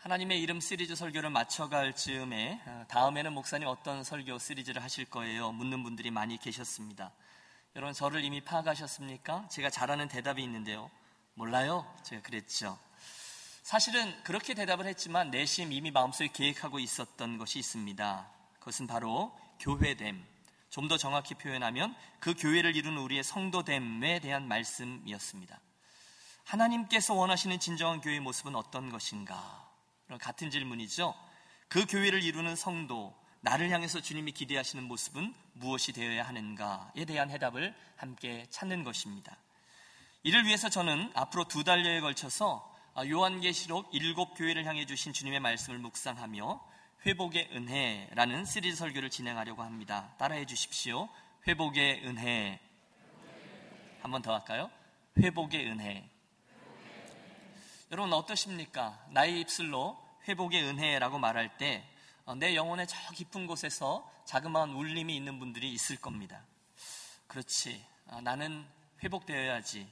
하나님의 이름 시리즈 설교를 마쳐갈 즈음에 어, 다음에는 목사님 어떤 설교 시리즈를 하실 거예요? 묻는 분들이 많이 계셨습니다. 여러분 저를 이미 파악하셨습니까? 제가 잘하는 대답이 있는데요. 몰라요? 제가 그랬죠. 사실은 그렇게 대답을 했지만 내심 이미 마음속에 계획하고 있었던 것이 있습니다. 그것은 바로 교회됨. 좀 더 정확히 표현하면 그 교회를 이루는 우리의 성도됨에 대한 말씀이었습니다. 하나님께서 원하시는 진정한 교회의 모습은 어떤 것인가? 같은 질문이죠. 그 교회를 이루는 성도, 나를 향해서 주님이 기대하시는 모습은 무엇이 되어야 하는가에 대한 해답을 함께 찾는 것입니다. 이를 위해서 저는 앞으로 두 달여에 걸쳐서 요한계시록 일곱 교회를 향해 주신 주님의 말씀을 묵상하며 회복의 은혜라는 시리즈 설교를 진행하려고 합니다. 따라해 주십시오. 회복의 은혜. 한 번 더 할까요? 회복의 은혜. 여러분 어떠십니까? 나의 입술로 회복의 은혜라고 말할 때 내 영혼의 저 깊은 곳에서 자그마한 울림이 있는 분들이 있을 겁니다. 그렇지. 아, 나는 회복되어야지.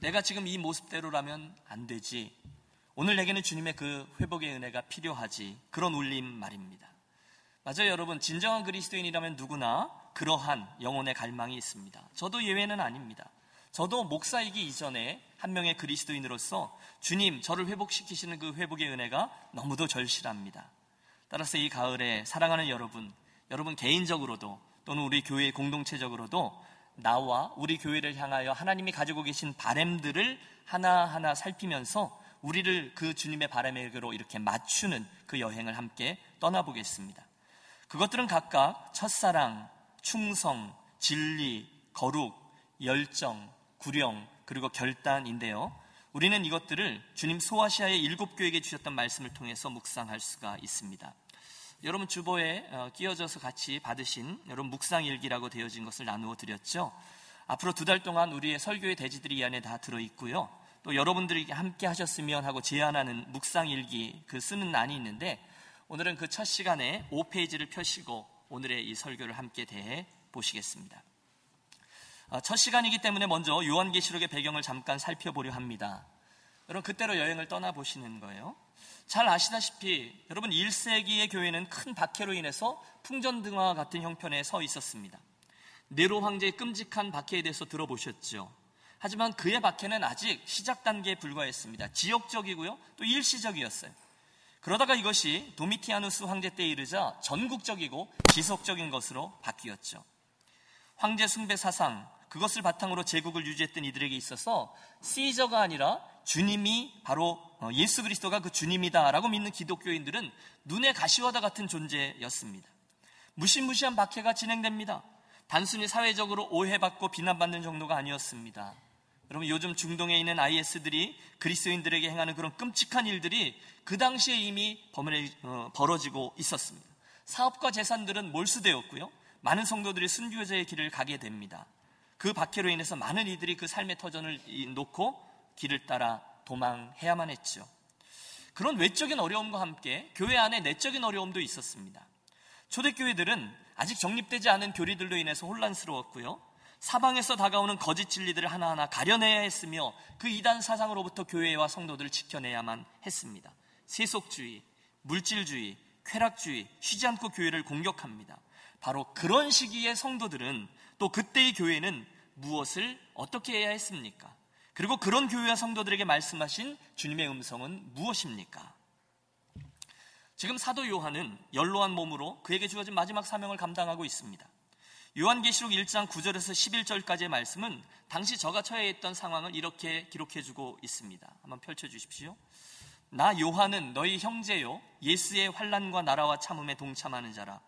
내가 지금 이 모습대로라면 안 되지. 오늘 내게는 주님의 그 회복의 은혜가 필요하지. 그런 울림 말입니다. 맞아요, 여러분. 진정한 그리스도인이라면 누구나 그러한 영혼의 갈망이 있습니다. 저도 예외는 아닙니다. 저도 목사이기 이전에 한 명의 그리스도인으로서 주님, 저를 회복시키시는 그 회복의 은혜가 너무도 절실합니다. 따라서 이 가을에 사랑하는 여러분, 여러분 개인적으로도 또는 우리 교회 공동체적으로도 나와 우리 교회를 향하여 하나님이 가지고 계신 바램들을 하나하나 살피면서 우리를 그 주님의 바램에게로 이렇게 맞추는 그 여행을 함께 떠나보겠습니다. 그것들은 각각 첫사랑, 충성, 진리, 거룩, 열정, 구령, 그리고 결단인데요. 우리는 이것들을 주님 소아시아의 일곱 교회에게 주셨던 말씀을 통해서 묵상할 수가 있습니다. 여러분 주보에 어, 끼어져서 같이 받으신 여러분 묵상 일기라고 되어진 것을 나누어 드렸죠. 앞으로 두 달 동안 우리의 설교의 대지들이 이 안에 다 들어 있고요. 또 여러분들이 함께 하셨으면 하고 제안하는 묵상 일기 그 쓰는 난이 있는데 오늘은 그 첫 시간에 5페이지를 펴시고 오늘의 이 설교를 함께 대해 보시겠습니다. 아, 첫 시간이기 때문에 먼저 요한계시록의 배경을 잠깐 살펴보려 합니다. 여러분 그때로 여행을 떠나 보시는 거예요. 잘 아시다시피 여러분 1세기의 교회는 큰 박해로 인해서 풍전등화 같은 형편에 서 있었습니다. 네로 황제의 끔찍한 박해에 대해서 들어보셨죠. 하지만 그의 박해는 아직 시작 단계에 불과했습니다. 지역적이고요. 또 일시적이었어요. 그러다가 이것이 도미티아누스 황제 때에 이르자 전국적이고 지속적인 것으로 바뀌었죠. 황제 숭배 사상, 그것을 바탕으로 제국을 유지했던 이들에게 있어서 시저가 아니라 주님이 바로 어, 예수 그리스도가 그 주님이다라고 믿는 기독교인들은 눈의 가시화다 같은 존재였습니다. 무시무시한 박해가 진행됩니다. 단순히 사회적으로 오해받고 비난받는 정도가 아니었습니다. 여러분 요즘 중동에 있는 IS들이 그리스도인들에게 행하는 그런 끔찍한 일들이 그 당시에 이미 어, 벌어지고 있었습니다. 사업과 재산들은 몰수되었고요. 많은 성도들이 순교자의 길을 가게 됩니다. 그 박해로 인해서 많은 이들이 그 삶의 터전을 놓고 길을 따라 도망해야만 했죠. 그런 외적인 어려움과 함께 교회 안에 내적인 어려움도 있었습니다. 초대교회들은 아직 정립되지 않은 교리들로 인해서 혼란스러웠고요. 사방에서 다가오는 거짓 진리들을 하나하나 가려내야 했으며 그 이단 사상으로부터 교회와 성도들을 지켜내야만 했습니다. 세속주의, 물질주의, 쾌락주의, 쉬지 않고 교회를 공격합니다. 바로 그런 시기의 성도들은 또 그때의 교회는 무엇을 어떻게 해야 했습니까? 그리고 그런 교회와 성도들에게 말씀하신 주님의 음성은 무엇입니까? 지금 사도 요한은 연로한 몸으로 그에게 주어진 마지막 사명을 감당하고 있습니다. 요한계시록 1장 9절에서 11절까지의 말씀은 당시 저가 처해 있던 상황을 이렇게 기록해 주고 있습니다. 한번 펼쳐 주십시오. 나 요한은 너희 형제요 예수의 환란과 나라와 참음에 동참하는 자라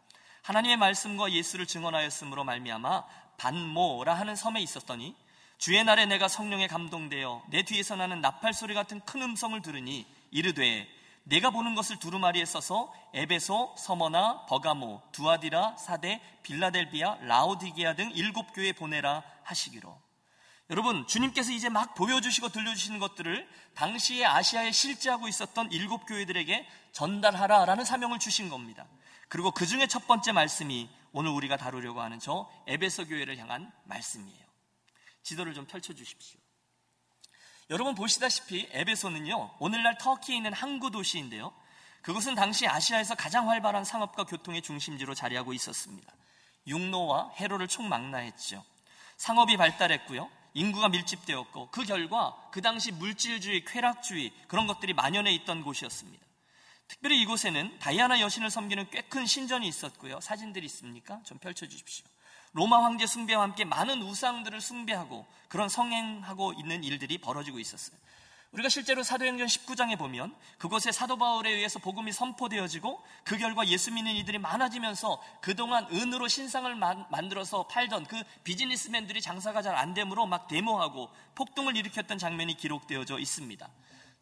하나님의 말씀과 예수를 증언하였으므로 말미암아 반모라 하는 섬에 있었더니 주의 날에 내가 성령에 감동되어 내 뒤에서 나는 나팔 소리 같은 큰 음성을 들으니 이르되 내가 보는 것을 두루마리에 써서 에베소, 서머나, 버가모, 두아디라, 사대, 빌라델비아, 라오디게아 등 일곱 교회 보내라 하시기로. 여러분, 주님께서 이제 막 보여주시고 들려주시는 것들을 당시에 아시아에 실제하고 있었던 일곱 교회들에게 전달하라라는 사명을 주신 겁니다. 그리고 그 중에 첫 번째 말씀이 오늘 우리가 다루려고 하는 저 에베소 교회를 향한 말씀이에요. 지도를 좀 펼쳐 주십시오. 여러분 보시다시피 에베소는요, 오늘날 터키에 있는 항구 도시인데요. 그것은 당시 아시아에서 가장 활발한 상업과 교통의 중심지로 자리하고 있었습니다. 육로와 해로를 총망라했죠. 상업이 발달했고요. 인구가 밀집되었고 그 결과 그 당시 물질주의, 쾌락주의 그런 것들이 만연해 있던 곳이었습니다. 특별히 이곳에는 다이아나 여신을 섬기는 꽤 큰 신전이 있었고요. 사진들이 있습니까? 좀 펼쳐 주십시오. 로마 황제 숭배와 함께 많은 우상들을 숭배하고 그런 성행하고 있는 일들이 벌어지고 있었어요. 우리가 실제로 사도행전 19장에 보면 그곳에 사도 바울에 의해서 복음이 선포되어지고 그 결과 예수 믿는 이들이 많아지면서 그동안 은으로 신상을 만들어서 팔던 그 비즈니스맨들이 장사가 잘 안 되므로 막 데모하고 폭동을 일으켰던 장면이 기록되어져 있습니다.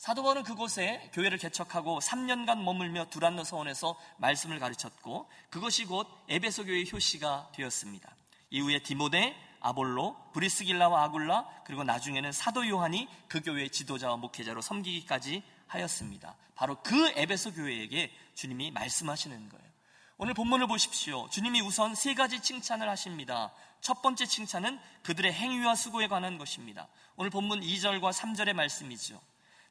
사도 바울은 그곳에 교회를 개척하고 3년간 머물며 두란노 서원에서 말씀을 가르쳤고 그것이 곧 에베소 교회의 효시가 되었습니다. 이후에 디모데, 아볼로, 브리스길라와 아굴라 그리고 나중에는 사도 요한이 그 교회의 지도자와 목회자로 섬기기까지 하였습니다. 바로 그 에베소 교회에게 주님이 말씀하시는 거예요. 오늘 본문을 보십시오. 주님이 우선 세 가지 칭찬을 하십니다. 첫 번째 칭찬은 그들의 행위와 수고에 관한 것입니다. 오늘 본문 2절과 3절의 말씀이죠.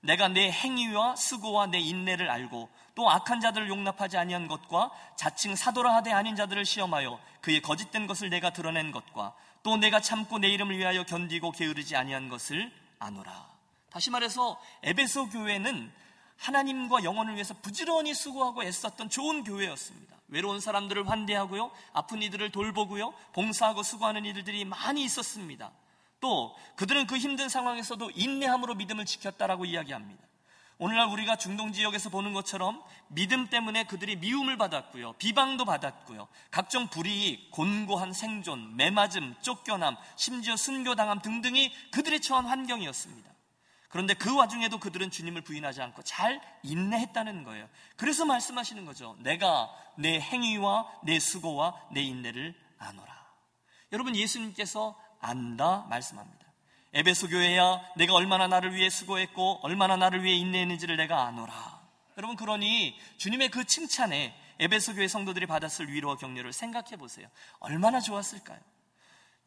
내가 내 행위와 수고와 내 인내를 알고 또 악한 자들을 용납하지 아니한 것과 자칭 사도라 하되 아닌 자들을 시험하여 그의 거짓된 것을 내가 드러낸 것과 또 내가 참고 내 이름을 위하여 견디고 게으르지 아니한 것을 아노라. 다시 말해서 에베소 교회는 하나님과 영혼을 위해서 부지런히 수고하고 애썼던 좋은 교회였습니다. 외로운 사람들을 환대하고요, 아픈 이들을 돌보고요, 봉사하고 수고하는 이들이 많이 있었습니다. 또 그들은 그 힘든 상황에서도 인내함으로 믿음을 지켰다라고 이야기합니다. 오늘날 우리가 중동 지역에서 보는 것처럼 믿음 때문에 그들이 미움을 받았고요. 비방도 받았고요. 각종 불이익, 곤고한 생존, 매맞음, 쫓겨남, 심지어 순교당함 등등이 그들의 처한 환경이었습니다. 그런데 그 와중에도 그들은 주님을 부인하지 않고 잘 인내했다는 거예요. 그래서 말씀하시는 거죠. 내가 내 행위와 내 수고와 내 인내를 아노라. 여러분 예수님께서 안다 말씀합니다. 에베소 교회야 내가 얼마나 나를 위해 수고했고 얼마나 나를 위해 인내했는지를 내가 아노라. 여러분 그러니 주님의 그 칭찬에 에베소 교회 성도들이 받았을 위로와 격려를 생각해 보세요. 얼마나 좋았을까요?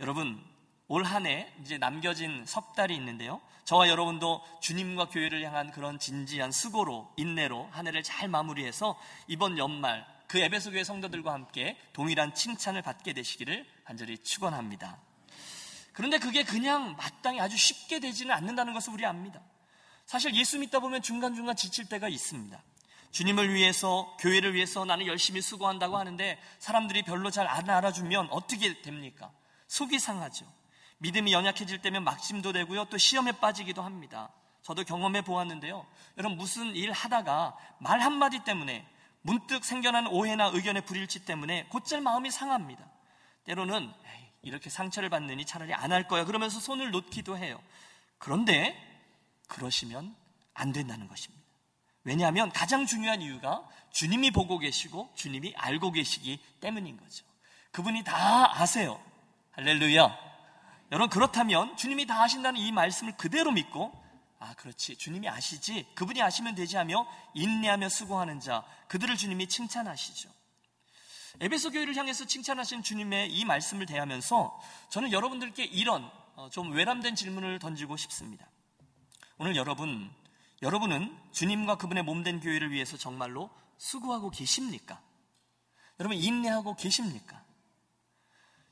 여러분 올 한 해 이제 남겨진 석 달이 있는데요. 저와 여러분도 주님과 교회를 향한 그런 진지한 수고로 인내로 한 해를 잘 마무리해서 이번 연말 그 에베소 교회 성도들과 함께 동일한 칭찬을 받게 되시기를 간절히 축원합니다. 그런데 그게 그냥 마땅히 아주 쉽게 되지는 않는다는 것을 우리 압니다. 사실 예수 믿다 보면 중간중간 지칠 때가 있습니다. 주님을 위해서, 교회를 위해서 나는 열심히 수고한다고 하는데 사람들이 별로 잘 안 알아주면 어떻게 됩니까? 속이 상하죠. 믿음이 연약해질 때면 막심도 되고요. 또 시험에 빠지기도 합니다. 저도 경험해 보았는데요. 여러분, 무슨 일 하다가 말 한마디 때문에 문득 생겨난 오해나 의견의 불일치 때문에 곧잘 마음이 상합니다. 때로는 이렇게 상처를 받느니 차라리 안 할 거야. 그러면서 손을 놓기도 해요. 그런데 그러시면 안 된다는 것입니다. 왜냐하면 가장 중요한 이유가 주님이 보고 계시고 주님이 알고 계시기 때문인 거죠. 그분이 다 아세요. 할렐루야. 여러분 그렇다면 주님이 다 아신다는 이 말씀을 그대로 믿고 아 그렇지 주님이 아시지 그분이 아시면 되지 하며 인내하며 수고하는 자 그들을 주님이 칭찬하시죠. 에베소 교회를 향해서 칭찬하신 주님의 이 말씀을 대하면서 저는 여러분들께 이런 어, 좀 외람된 질문을 던지고 싶습니다. 오늘 여러분, 여러분은 주님과 그분의 몸된 교회를 위해서 정말로 수고하고 계십니까? 여러분 인내하고 계십니까?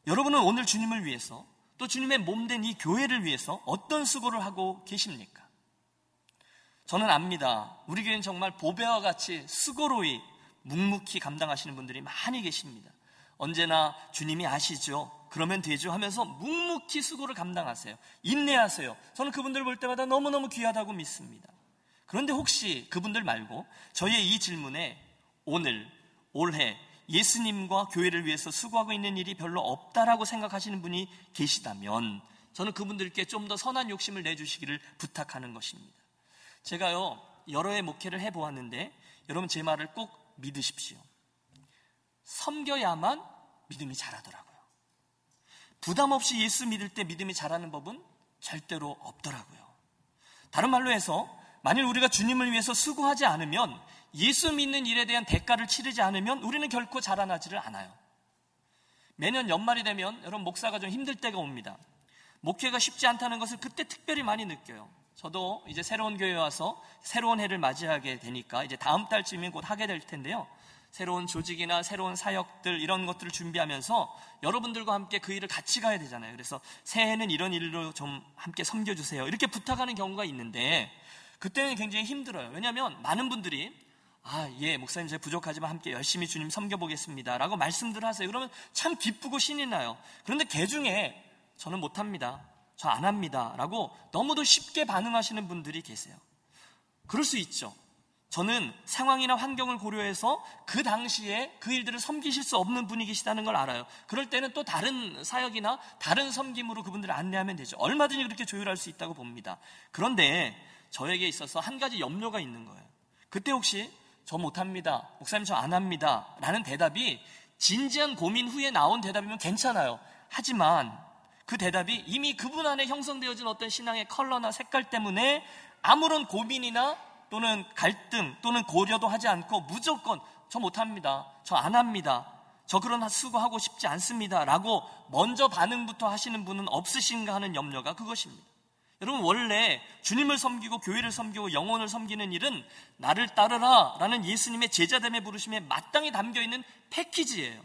여러분은 오늘 주님을 위해서 또 주님의 몸된 이 교회를 위해서 어떤 수고를 하고 계십니까? 저는 압니다. 우리 교회는 정말 보배와 같이 수고로이 묵묵히 감당하시는 분들이 많이 계십니다. 언제나 주님이 아시죠? 그러면 되죠 하면서 묵묵히 수고를 감당하세요. 인내하세요. 저는 그분들 볼 때마다 너무너무 귀하다고 믿습니다. 그런데 혹시 그분들 말고 저의 이 질문에 오늘, 올해 예수님과 교회를 위해서 수고하고 있는 일이 별로 없다라고 생각하시는 분이 계시다면 저는 그분들께 좀 더 선한 욕심을 내주시기를 부탁하는 것입니다. 제가요, 여러 해 목회를 해보았는데 여러분 제 말을 꼭 믿으십시오. 섬겨야만 믿음이 자라더라고요. 부담 없이 예수 믿을 때 믿음이 자라는 법은 절대로 없더라고요. 다른 말로 해서 만일 우리가 주님을 위해서 수고하지 않으면 예수 믿는 일에 대한 대가를 치르지 않으면 우리는 결코 자라나지를 않아요. 매년 연말이 되면 여러분 목사가 좀 힘들 때가 옵니다. 목회가 쉽지 않다는 것을 그때 특별히 많이 느껴요. 저도 이제 새로운 교회에 와서 새로운 해를 맞이하게 되니까 이제 다음 달쯤이면 곧 하게 될 텐데요. 새로운 조직이나 새로운 사역들 이런 것들을 준비하면서 여러분들과 함께 그 일을 같이 가야 되잖아요. 그래서 새해는 이런 일로 좀 함께 섬겨주세요. 이렇게 부탁하는 경우가 있는데 그때는 굉장히 힘들어요. 왜냐하면 많은 분들이 아, 예, 목사님 제가 부족하지만 함께 열심히 주님 섬겨보겠습니다. 라고 말씀들 하세요. 그러면 참 기쁘고 신이 나요. 그런데 개 중에 저는 못합니다. 저 안 합니다. 라고 너무도 쉽게 반응하시는 분들이 계세요. 그럴 수 있죠. 저는 상황이나 환경을 고려해서 그 당시에 그 일들을 섬기실 수 없는 분이 계시다는 걸 알아요. 그럴 때는 또 다른 사역이나 다른 섬김으로 그분들을 안내하면 되죠. 얼마든지 그렇게 조율할 수 있다고 봅니다. 그런데 저에게 있어서 한 가지 염려가 있는 거예요. 그때 혹시 저 못합니다. 목사님 저 안 합니다. 라는 대답이 진지한 고민 후에 나온 대답이면 괜찮아요. 하지만 그 대답이 이미 그분 안에 형성되어진 어떤 신앙의 컬러나 색깔 때문에 아무런 고민이나 또는 갈등 또는 고려도 하지 않고 무조건 저 못합니다. 저 안 합니다. 저 그런 수고하고 싶지 않습니다. 라고 먼저 반응부터 하시는 분은 없으신가 하는 염려가 그것입니다. 여러분, 원래 주님을 섬기고 교회를 섬기고 영혼을 섬기는 일은 나를 따르라 라는 예수님의 제자됨의 부르심에 마땅히 담겨 있는 패키지예요.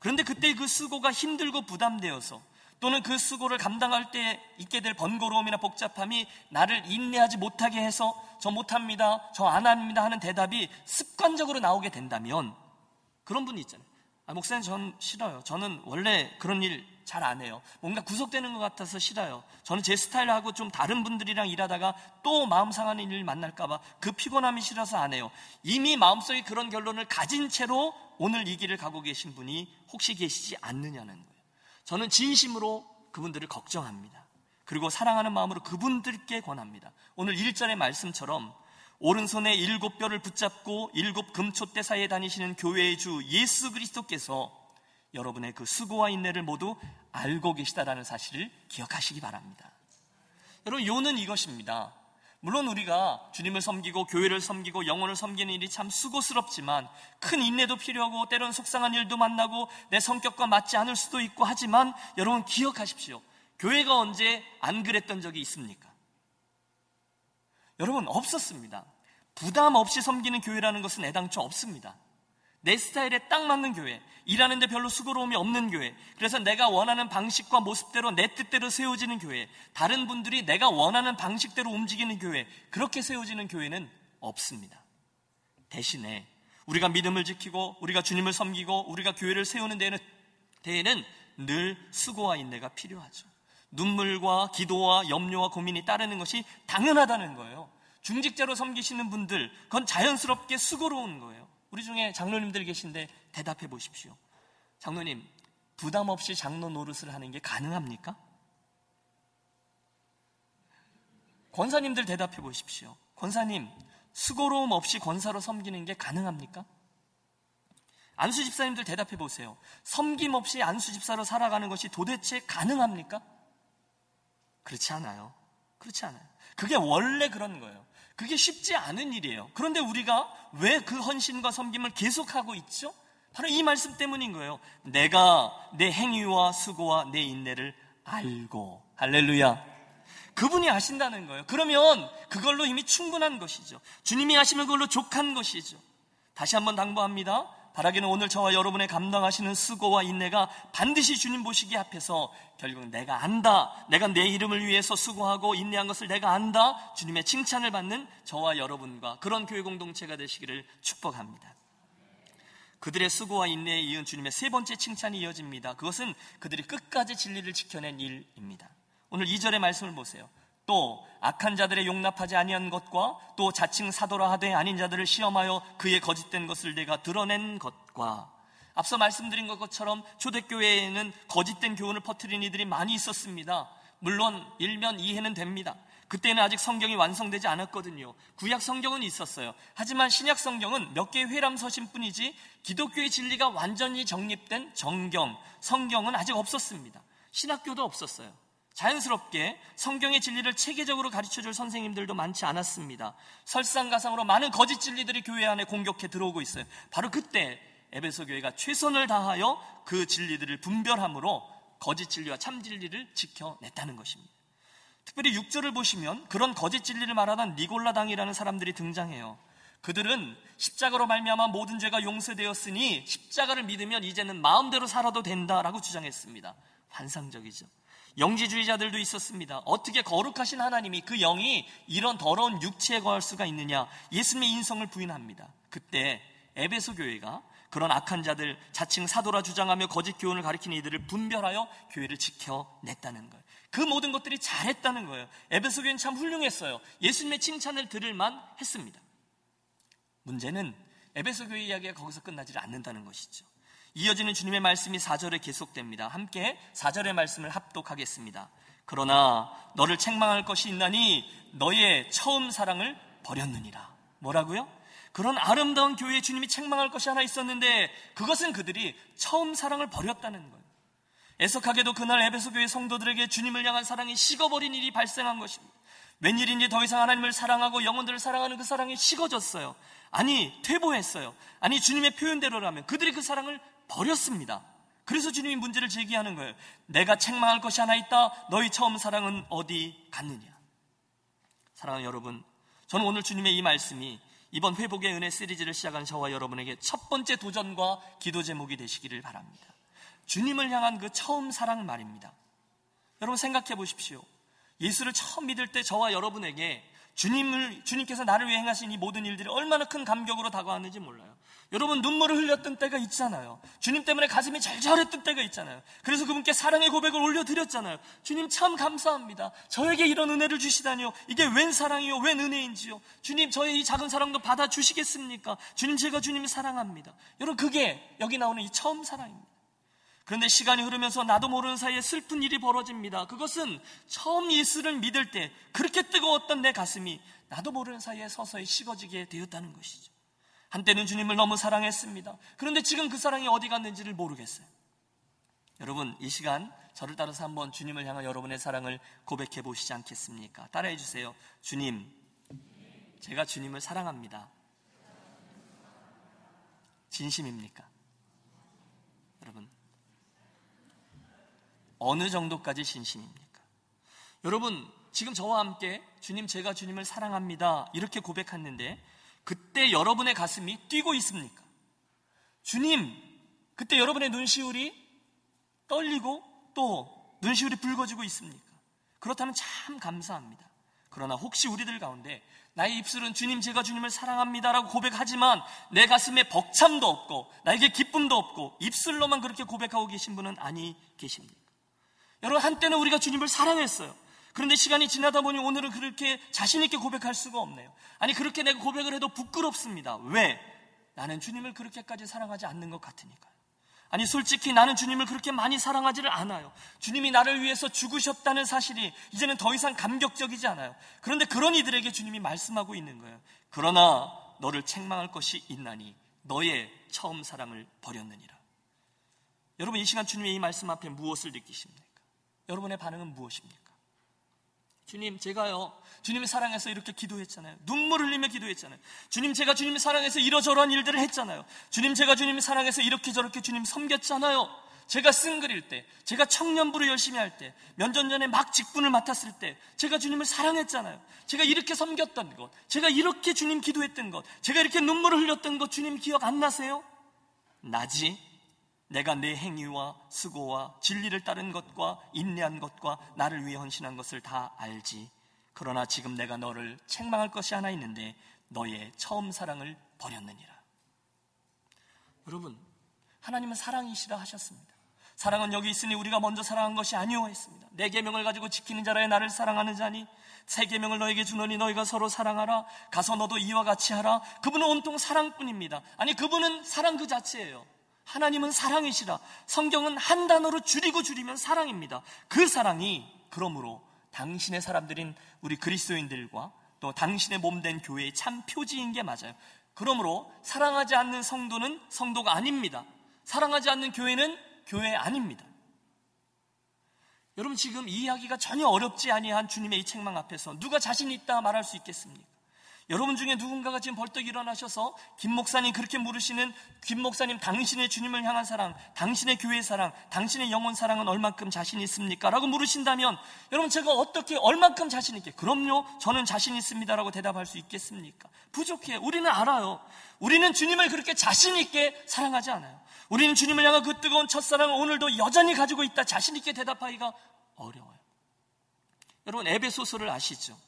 그런데 그때 그 수고가 힘들고 부담되어서 또는 그 수고를 감당할 때 있게 될 번거로움이나 복잡함이 나를 인내하지 못하게 해서 저 못합니다, 저 안 합니다 하는 대답이 습관적으로 나오게 된다면 그런 분이 있잖아요. 아, 목사님 전 싫어요. 저는 원래 그런 일 잘 안 해요. 뭔가 구속되는 것 같아서 싫어요. 저는 제 스타일하고 좀 다른 분들이랑 일하다가 또 마음 상하는 일 만날까봐 그 피곤함이 싫어서 안 해요. 이미 마음속에 그런 결론을 가진 채로 오늘 이 길을 가고 계신 분이 혹시 계시지 않느냐는 거예요. 저는 진심으로 그분들을 걱정합니다. 그리고 사랑하는 마음으로 그분들께 권합니다. 오늘 1절의 말씀처럼 오른손에 일곱 뼈를 붙잡고 일곱 금초대 사이에 다니시는 교회의 주 예수 그리스도께서 여러분의 그 수고와 인내를 모두 알고 계시다라는 사실을 기억하시기 바랍니다. 여러분, 요는 이것입니다. 물론 우리가 주님을 섬기고 교회를 섬기고 영혼을 섬기는 일이 참 수고스럽지만 큰 인내도 필요하고 때론 속상한 일도 만나고 내 성격과 맞지 않을 수도 있고 하지만 여러분 기억하십시오. 교회가 언제 안 그랬던 적이 있습니까? 여러분 없었습니다. 부담 없이 섬기는 교회라는 것은 애당초 없습니다. 내 스타일에 딱 맞는 교회, 일하는데 별로 수고로움이 없는 교회, 그래서 내가 원하는 방식과 모습대로 내 뜻대로 세워지는 교회, 다른 분들이 내가 원하는 방식대로 움직이는 교회, 그렇게 세워지는 교회는 없습니다. 대신에 우리가 믿음을 지키고 우리가 주님을 섬기고 우리가 교회를 세우는 데에는, 데에는 늘 수고와 인내가 필요하죠. 눈물과 기도와 염려와 고민이 따르는 것이 당연하다는 거예요. 중직자로 섬기시는 분들, 그건 자연스럽게 수고로운 거예요. 우리 중에 장로님들 계신데 대답해 보십시오. 장로님, 부담 없이 장로 노릇을 하는 게 가능합니까? 권사님들 대답해 보십시오. 권사님, 수고로움 없이 권사로 섬기는 게 가능합니까? 안수 집사님들 대답해 보세요. 섬김 없이 안수 집사로 살아가는 것이 도대체 가능합니까? 그렇지 않아요. 그렇지 않아요. 그게 원래 그런 거예요. 그게 쉽지 않은 일이에요. 그런데 우리가 왜 그 헌신과 섬김을 계속하고 있죠? 바로 이 말씀 때문인 거예요. 내가 내 행위와 수고와 내 인내를 알고 할렐루야. 그분이 아신다는 거예요. 그러면 그걸로 이미 충분한 것이죠. 주님이 아시면 그걸로 족한 것이죠. 다시 한번 당부합니다. 바라기는 오늘 저와 여러분의 감당하시는 수고와 인내가 반드시 주님 보시기 앞에서 결국 내가 안다. 내가 내 이름을 위해서 수고하고 인내한 것을 내가 안다. 주님의 칭찬을 받는 저와 여러분과 그런 교회 공동체가 되시기를 축복합니다. 그들의 수고와 인내에 이은 주님의 세 번째 칭찬이 이어집니다. 그것은 그들이 끝까지 진리를 지켜낸 일입니다. 오늘 2절의 말씀을 보세요. 또 악한 자들의 용납하지 아니한 것과 또 자칭 사도라 하되 아닌 자들을 시험하여 그의 거짓된 것을 내가 드러낸 것과 앞서 말씀드린 것처럼 초대교회에는 거짓된 교훈을 퍼뜨린 이들이 많이 있었습니다. 물론 일면 이해는 됩니다. 그때는 아직 성경이 완성되지 않았거든요. 구약 성경은 있었어요. 하지만 신약 성경은 몇 개의 회람 서신뿐이지 기독교의 진리가 완전히 정립된 정경, 성경은 아직 없었습니다. 신학교도 없었어요. 자연스럽게 성경의 진리를 체계적으로 가르쳐 줄 선생님들도 많지 않았습니다. 설상가상으로 많은 거짓 진리들이 교회 안에 공격해 들어오고 있어요. 바로 그때 에베소 교회가 최선을 다하여 그 진리들을 분별함으로 거짓 진리와 참 진리를 지켜냈다는 것입니다. 특별히 6절을 보시면 그런 거짓 진리를 말하던 니골라당이라는 사람들이 등장해요. 그들은 십자가로 말미암아 모든 죄가 용서되었으니 십자가를 믿으면 이제는 마음대로 살아도 된다라고 주장했습니다. 환상적이죠. 영지주의자들도 있었습니다. 어떻게 거룩하신 하나님이 그 영이 이런 더러운 육체에 거할 수가 있느냐? 예수님의 인성을 부인합니다. 그때 에베소 교회가 그런 악한 자들 자칭 사도라 주장하며 거짓 교훈을 가리키는 이들을 분별하여 교회를 지켜냈다는 거예요. 그 모든 것들이 잘했다는 거예요. 에베소 교회는 참 훌륭했어요. 예수님의 칭찬을 들을만 했습니다. 문제는 에베소 교회 이야기가 거기서 끝나지 않는다는 것이죠. 이어지는 주님의 말씀이 4절에 계속됩니다. 함께 4절의 말씀을 합독하겠습니다. 그러나 너를 책망할 것이 있나니 너의 처음 사랑을 버렸느니라. 뭐라고요? 그런 아름다운 교회에 주님이 책망할 것이 하나 있었는데 그것은 그들이 처음 사랑을 버렸다는 거예요. 애석하게도 그날 에베소 교회 성도들에게 주님을 향한 사랑이 식어버린 일이 발생한 것입니다. 웬일인지 더 이상 하나님을 사랑하고 영혼들을 사랑하는 그 사랑이 식어졌어요. 아니, 퇴보했어요. 아니, 주님의 표현대로라면 그들이 그 사랑을 버렸습니다. 그래서 주님이 문제를 제기하는 거예요. 내가 책망할 것이 하나 있다. 너희 처음 사랑은 어디 갔느냐? 사랑하는 여러분, 저는 오늘 주님의 이 말씀이 이번 회복의 은혜 시리즈를 시작한 저와 여러분에게 첫 번째 도전과 기도 제목이 되시기를 바랍니다. 주님을 향한 그 처음 사랑 말입니다. 여러분 생각해 보십시오. 예수를 처음 믿을 때 저와 여러분에게 주님을, 주님께서 나를 위해 행하신 이 모든 일들이 얼마나 큰 감격으로 다가왔는지 몰라요. 여러분 눈물을 흘렸던 때가 있잖아요. 주님 때문에 가슴이 절절했던 때가 있잖아요. 그래서 그분께 사랑의 고백을 올려드렸잖아요. 주님 참 감사합니다. 저에게 이런 은혜를 주시다니요. 이게 웬 사랑이요? 웬 은혜인지요? 주님 저의 이 작은 사랑도 받아주시겠습니까? 주님 제가 주님을 사랑합니다. 여러분 그게 여기 나오는 이 처음 사랑입니다. 그런데 시간이 흐르면서 나도 모르는 사이에 슬픈 일이 벌어집니다. 그것은 처음 예수를 믿을 때 그렇게 뜨거웠던 내 가슴이 나도 모르는 사이에 서서히 식어지게 되었다는 것이죠. 한때는 주님을 너무 사랑했습니다. 그런데 지금 그 사랑이 어디 갔는지를 모르겠어요. 여러분, 이 시간 저를 따라서 한번 주님을 향한 여러분의 사랑을 고백해 보시지 않겠습니까? 따라해 주세요. 주님, 제가 주님을 사랑합니다. 진심입니까? 여러분, 어느 정도까지 진심입니까? 여러분, 지금 저와 함께 주님, 제가 주님을 사랑합니다. 이렇게 고백했는데 그때 여러분의 가슴이 뛰고 있습니까? 주님, 그때 여러분의 눈시울이 떨리고 또 눈시울이 붉어지고 있습니까? 그렇다면 참 감사합니다. 그러나 혹시 우리들 가운데 나의 입술은 주님 제가 주님을 사랑합니다라고 고백하지만 내 가슴에 벅참도 없고 나에게 기쁨도 없고 입술로만 그렇게 고백하고 계신 분은 아니 계십니까? 여러분 한때는 우리가 주님을 사랑했어요. 그런데 시간이 지나다 보니 오늘은 그렇게 자신있게 고백할 수가 없네요. 아니, 그렇게 내가 고백을 해도 부끄럽습니다. 왜? 나는 주님을 그렇게까지 사랑하지 않는 것 같으니까요. 아니, 솔직히 나는 주님을 그렇게 많이 사랑하지를 않아요. 주님이 나를 위해서 죽으셨다는 사실이 이제는 더 이상 감격적이지 않아요. 그런데 그런 이들에게 주님이 말씀하고 있는 거예요. 그러나 너를 책망할 것이 있나니 너의 처음 사랑을 버렸느니라. 여러분, 이 시간 주님의 이 말씀 앞에 무엇을 느끼십니까? 여러분의 반응은 무엇입니까? 주님, 제가요, 주님을 사랑해서 이렇게 기도했잖아요. 눈물 흘리며 기도했잖아요. 주님, 제가 주님을 사랑해서 이러저러한 일들을 했잖아요. 주님, 제가 주님을 사랑해서 이렇게 저렇게 주님 섬겼잖아요. 제가 쓴글일 때, 제가 청년부를 열심히 할 때, 몇년 전에 막 직분을 맡았을 때, 제가 주님을 사랑했잖아요. 제가 이렇게 섬겼던 것, 제가 이렇게 주님 기도했던 것, 제가 이렇게 눈물을 흘렸던 것, 주님 기억 안 나세요? 나지? 내가 내 행위와 수고와 진리를 따른 것과 인내한 것과 나를 위해 헌신한 것을 다 알지. 그러나 지금 내가 너를 책망할 것이 하나 있는데 너의 처음 사랑을 버렸느니라. 여러분, 하나님은 사랑이시라 하셨습니다. 사랑은 여기 있으니 우리가 먼저 사랑한 것이 아니오 했습니다. 내 계명을 가지고 지키는 자라에 나를 사랑하는 자니 새 계명을 너에게 주노니 너희가 서로 사랑하라. 가서 너도 이와 같이 하라. 그분은 온통 사랑뿐입니다. 아니 그분은 사랑 그 자체예요. 하나님은 사랑이시라. 성경은 한 단어로 줄이고 줄이면 사랑입니다. 그 사랑이 그러므로 당신의 사람들인 우리 그리스도인들과 또 당신의 몸 된 교회의 참 표지인 게 맞아요. 그러므로 사랑하지 않는 성도는 성도가 아닙니다. 사랑하지 않는 교회는 교회 아닙니다. 여러분 지금 이 이야기가 전혀 어렵지 아니한 주님의 이 책망 앞에서 누가 자신 있다 말할 수 있겠습니까? 여러분 중에 누군가가 지금 벌떡 일어나셔서 김 목사님 그렇게 물으시는 김 목사님 당신의 주님을 향한 사랑, 당신의 교회 사랑, 당신의 영혼 사랑은 얼만큼 자신 있습니까? 라고 물으신다면 여러분 제가 어떻게 얼만큼 자신 있게 그럼요 저는 자신 있습니다라고 대답할 수 있겠습니까? 부족해 우리는 알아요 우리는 주님을 그렇게 자신 있게 사랑하지 않아요 우리는 주님을 향한 그 뜨거운 첫사랑을 오늘도 여전히 가지고 있다 자신 있게 대답하기가 어려워요 여러분 에베소서를 아시죠?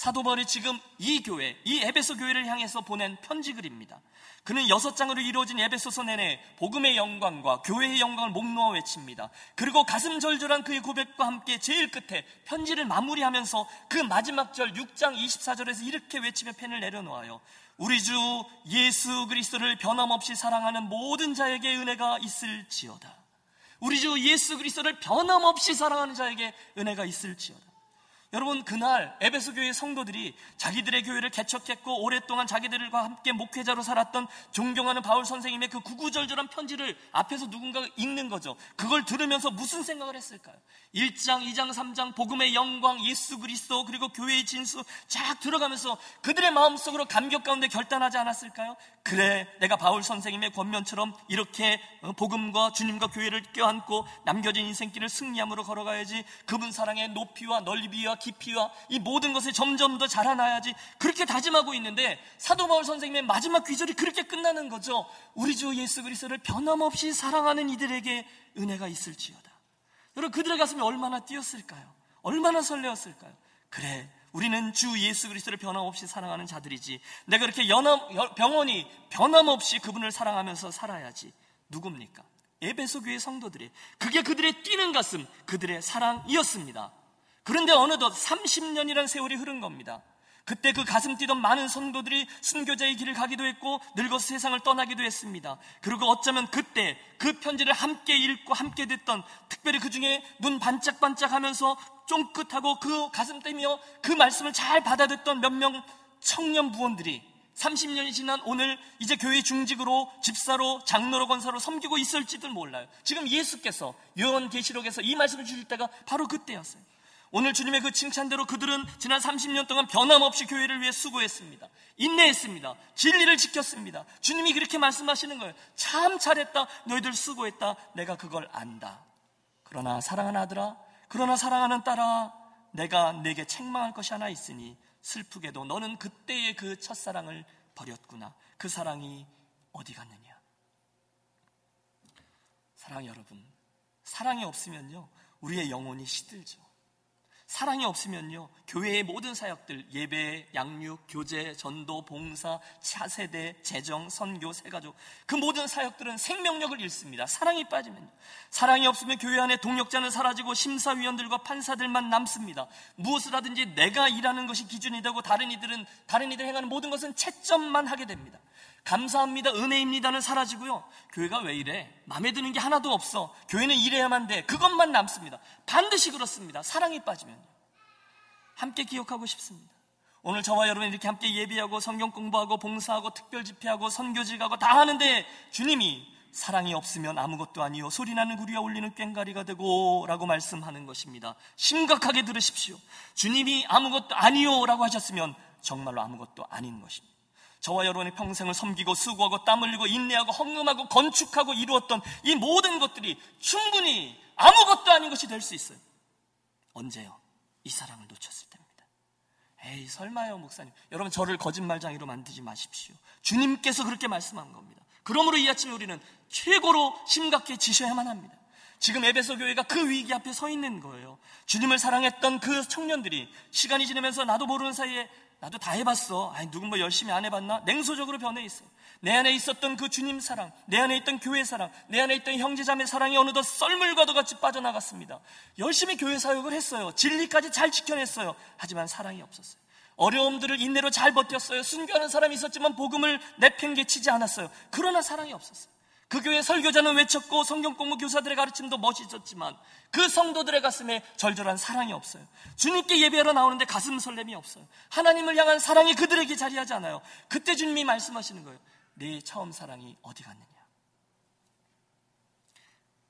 사도 바울이 지금 이 교회, 이 에베소 교회를 향해서 보낸 편지 글입니다. 그는 여섯 장으로 이루어진 에베소서 내내 복음의 영광과 교회의 영광을 목 놓아 외칩니다. 그리고 가슴 절절한 그의 고백과 함께 제일 끝에 편지를 마무리하면서 그 마지막 절 6장 24절에서 이렇게 외치며 펜을 내려놓아요. 우리 주 예수 그리스도를 변함없이 사랑하는 모든 자에게 은혜가 있을지어다. 우리 주 예수 그리스도를 변함없이 사랑하는 자에게 은혜가 있을지어다. 여러분 그날 에베소 교회 성도들이 자기들의 교회를 개척했고 오랫동안 자기들과 함께 목회자로 살았던 존경하는 바울 선생님의 그 구구절절한 편지를 앞에서 누군가가 읽는 거죠. 그걸 들으면서 무슨 생각을 했을까요? 1장, 2장, 3장 복음의 영광, 예수 그리스도 그리고 교회의 진수 쫙 들어가면서 그들의 마음속으로 감격 가운데 결단하지 않았을까요? 그래 내가 바울 선생님의 권면처럼 이렇게 어, 복음과 주님과 교회를 껴안고 남겨진 인생길을 승리함으로 걸어가야지 그분 사랑의 높이와 넓이와 깊이와 이 모든 것을 점점 더 자라나야지 그렇게 다짐하고 있는데 사도 바울 선생님의 마지막 귀절이 그렇게 끝나는 거죠. 우리 주 예수 그리스도를 변함없이 사랑하는 이들에게 은혜가 있을지어다. 여러분 그들의 가슴이 얼마나 뛰었을까요? 얼마나 설레었을까요? 그래 우리는 주 예수 그리스도를 변함없이 사랑하는 자들이지. 내가 그렇게 연함, 병원이 변함없이 그분을 사랑하면서 살아야지. 누굽니까? 에베소 교회 성도들이 그게 그들의 뛰는 가슴, 그들의 사랑이었습니다. 그런데 어느덧 30년이란 세월이 흐른 겁니다. 그때 그 가슴 뛰던 많은 성도들이 순교자의 길을 가기도 했고 늙어서 세상을 떠나기도 했습니다. 그리고 어쩌면 그때 그 편지를 함께 읽고 함께 듣던 특별히 그 중에 눈 반짝반짝 하면서 쫑긋하고 그 가슴 떼며 그 말씀을 잘 받아듣던 몇 명 청년 부원들이 30년이 지난 오늘 이제 교회 중직으로 집사로 장로로 권사로 섬기고 있을지도 몰라요. 지금 예수께서 요한계시록에서 이 말씀을 주실 때가 바로 그때였어요. 오늘 주님의 그 칭찬대로 그들은 지난 30년 동안 변함없이 교회를 위해 수고했습니다. 인내했습니다. 진리를 지켰습니다. 주님이 그렇게 말씀하시는 거예요. 참 잘했다. 너희들 수고했다. 내가 그걸 안다. 그러나 사랑하는 아들아, 그러나 사랑하는 딸아, 내가 내게 책망할 것이 하나 있으니 슬프게도 너는 그때의 그 첫사랑을 버렸구나. 그 사랑이 어디 갔느냐? 사랑 여러분, 사랑이 없으면요, 우리의 영혼이 시들죠. 사랑이 없으면요, 교회의 모든 사역들, 예배, 양육, 교제, 전도, 봉사, 차세대, 재정, 선교, 세가족, 그 모든 사역들은 생명력을 잃습니다. 사랑이 빠지면요. 사랑이 없으면 교회 안에 동력자는 사라지고 심사위원들과 판사들만 남습니다. 무엇을 하든지 내가 일하는 것이 기준이 되고 다른 이들은, 다른 이들 행하는 모든 것은 채점만 하게 됩니다. 감사합니다. 은혜입니다는 사라지고요. 교회가 왜 이래? 마음에 드는 게 하나도 없어. 교회는 이래야만 돼. 그것만 남습니다. 반드시 그렇습니다. 사랑이 빠지면. 함께 기억하고 싶습니다. 오늘 저와 여러분 이렇게 함께 예비하고 성경 공부하고 봉사하고 특별 집회하고 선교지 가고 다 하는데 주님이 사랑이 없으면 아무것도 아니요 소리나는 구리와 울리는 꽹가리가 되고 라고 말씀하는 것입니다. 심각하게 들으십시오. 주님이 아무것도 아니요 라고 하셨으면 정말로 아무것도 아닌 것입니다. 저와 여러분의 평생을 섬기고 수고하고 땀 흘리고 인내하고 헌금하고 건축하고 이루었던 이 모든 것들이 충분히 아무것도 아닌 것이 될 수 있어요. 언제요? 이 사랑을 놓쳤을 때입니다. 에이, 설마요, 목사님. 여러분, 저를 거짓말장이로 만들지 마십시오. 주님께서 그렇게 말씀한 겁니다. 그러므로 이 아침에 우리는 최고로 심각해지셔야만 합니다. 지금 에베소 교회가 그 위기 앞에 서 있는 거예요. 주님을 사랑했던 그 청년들이 시간이 지나면서 나도 모르는 사이에 나도 다 해봤어. 아니, 누군 뭐 열심히 안 해봤나? 냉소적으로 변해 있어. 내 안에 있었던 그 주님 사랑, 내 안에 있던 교회 사랑, 내 안에 있던 형제자매 사랑이 어느덧 썰물과도 같이 빠져나갔습니다. 열심히 교회 사역을 했어요. 진리까지 잘 지켜냈어요. 하지만 사랑이 없었어요. 어려움들을 인내로 잘 버텼어요. 순교하는 사람이 있었지만 복음을 내팽개치지 않았어요. 그러나 사랑이 없었어요. 그 교회 설교자는 외쳤고 성경 공부 교사들의 가르침도 멋있었지만 그 성도들의 가슴에 절절한 사랑이 없어요. 주님께 예배하러 나오는데 가슴 설렘이 없어요. 하나님을 향한 사랑이 그들에게 자리하지 않아요. 그때 주님이 말씀하시는 거예요. 내 처음 사랑이 어디 갔느냐?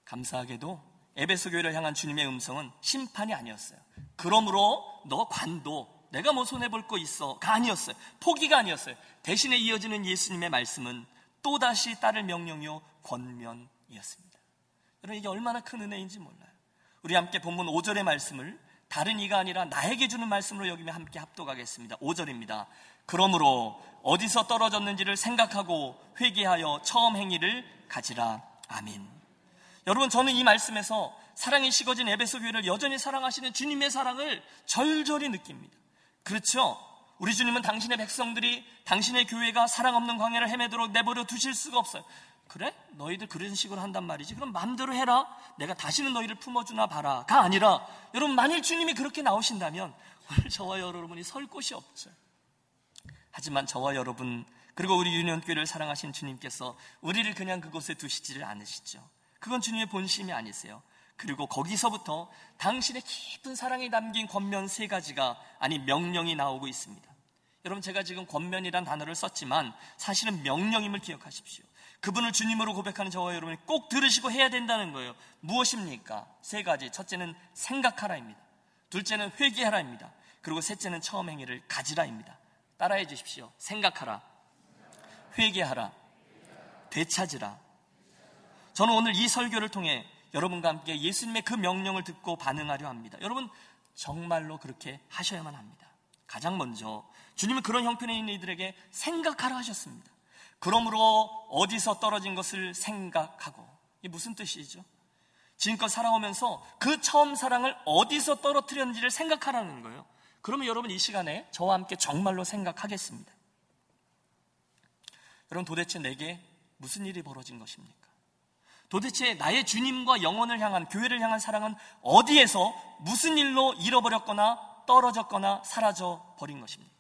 감사하게도 에베소 교회를 향한 주님의 음성은 심판이 아니었어요. 그러므로 너 관도 내가 뭐 손해 볼 거 있어가 아니었어요. 포기가 아니었어요. 대신에 이어지는 예수님의 말씀은 또다시 따를 명령이요 권면이었습니다. 여러분 이게 얼마나 큰 은혜인지 몰라요. 우리 함께 본문 5절의 말씀을 다른 이가 아니라 나에게 주는 말씀으로 여기며 함께 합독하겠습니다. 5절입니다. 그러므로 어디서 떨어졌는지를 생각하고 회개하여 처음 행위를 가지라. 아민. 여러분 저는 이 말씀에서 사랑이 식어진 에베소 교회를 여전히 사랑하시는 주님의 사랑을 절절히 느낍니다. 그렇죠? 우리 주님은 당신의 백성들이 당신의 교회가 사랑 없는 광야를 헤매도록 내버려 두실 수가 없어요. 그래? 너희들 그런 식으로 한단 말이지. 그럼 마음대로 해라. 내가 다시는 너희를 품어주나 봐라.가 아니라 여러분 만일 주님이 그렇게 나오신다면 오늘 저와 여러분이 설 곳이 없죠. 하지만 저와 여러분 그리고 우리 유년교회를 사랑하신 주님께서 우리를 그냥 그곳에 두시지를 않으시죠. 그건 주님의 본심이 아니세요. 그리고 거기서부터 당신의 깊은 사랑이 담긴 권면 세 가지가 아니 명령이 나오고 있습니다. 여러분 제가 지금 권면이란 단어를 썼지만 사실은 명령임을 기억하십시오. 그분을 주님으로 고백하는 저와 여러분이 꼭 들으시고 해야 된다는 거예요. 무엇입니까? 세 가지. 첫째는 생각하라입니다. 둘째는 회개하라입니다. 그리고 셋째는 처음 행위를 가지라입니다. 따라해 주십시오. 생각하라. 회개하라. 되찾으라. 저는 오늘 이 설교를 통해 여러분과 함께 예수님의 그 명령을 듣고 반응하려 합니다. 여러분, 정말로 그렇게 하셔야만 합니다. 가장 먼저, 주님은 그런 형편에 있는 이들에게 생각하라 하셨습니다. 그러므로 어디서 떨어진 것을 생각하고, 이게 무슨 뜻이죠? 지금껏 살아오면서 그 처음 사랑을 어디서 떨어뜨렸는지를 생각하라는 거예요. 그러면 여러분 이 시간에 저와 함께 정말로 생각하겠습니다. 여러분 도대체 내게 무슨 일이 벌어진 것입니까? 도대체 나의 주님과 영혼을 향한 교회를 향한 사랑은 어디에서 무슨 일로 잃어버렸거나 떨어졌거나 사라져 버린 것입니까?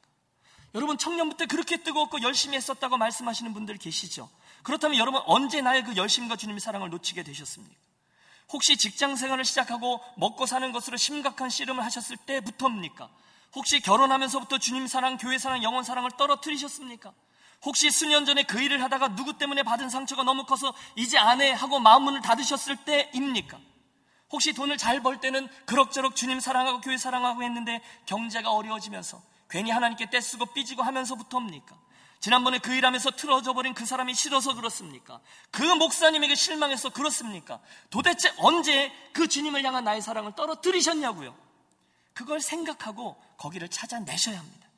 여러분 청년부터 그렇게 뜨겁고 열심히 했었다고 말씀하시는 분들 계시죠? 그렇다면 여러분 언제 나의 그 열심과 주님의 사랑을 놓치게 되셨습니까? 혹시 직장 생활을 시작하고 먹고 사는 것으로 심각한 씨름을 하셨을 때부터입니까? 혹시 결혼하면서부터 주님 사랑, 교회 사랑, 영혼 사랑을 떨어뜨리셨습니까? 혹시 수년 전에 그 일을 하다가 누구 때문에 받은 상처가 너무 커서 이제 안 해 하고 마음 문을 닫으셨을 때입니까? 혹시 돈을 잘 벌 때는 그럭저럭 주님 사랑하고 교회 사랑하고 했는데 경제가 어려워지면서 괜히 하나님께 떼쓰고 삐지고 하면서부터입니까? 지난번에 그 일하면서 틀어져 버린 그 사람이 싫어서 그렇습니까? 그 목사님에게 실망해서 그렇습니까? 도대체 언제 그 주님을 향한 나의 사랑을 떨어뜨리셨냐고요? 그걸 생각하고 거기를 찾아내셔야 합니다.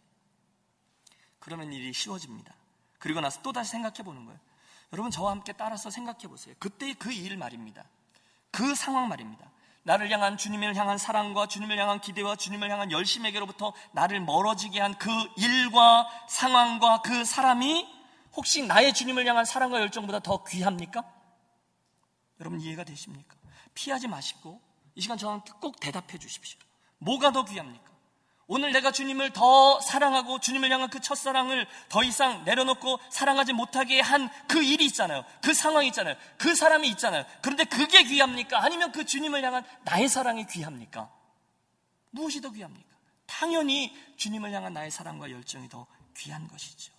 그러면 일이 쉬워집니다. 그리고 나서 또 다시 생각해 보는 거예요. 여러분 저와 함께 따라서 생각해 보세요. 그때의 그 일 말입니다. 그 상황 말입니다. 나를 향한 주님을 향한 사랑과 주님을 향한 기대와 주님을 향한 열심에게로부터 나를 멀어지게 한 그 일과 상황과 그 사람이 혹시 나의 주님을 향한 사랑과 열정보다 더 귀합니까? 여러분 이해가 되십니까? 피하지 마시고 이 시간 저한테 꼭 대답해 주십시오. 뭐가 더 귀합니까? 오늘 내가 주님을 더 사랑하고 주님을 향한 그 첫사랑을 더 이상 내려놓고 사랑하지 못하게 한 그 일이 있잖아요. 그 상황이 있잖아요. 그 사람이 있잖아요. 그런데 그게 귀합니까? 아니면 그 주님을 향한 나의 사랑이 귀합니까? 무엇이 더 귀합니까? 당연히 주님을 향한 나의 사랑과 열정이 더 귀한 것이죠.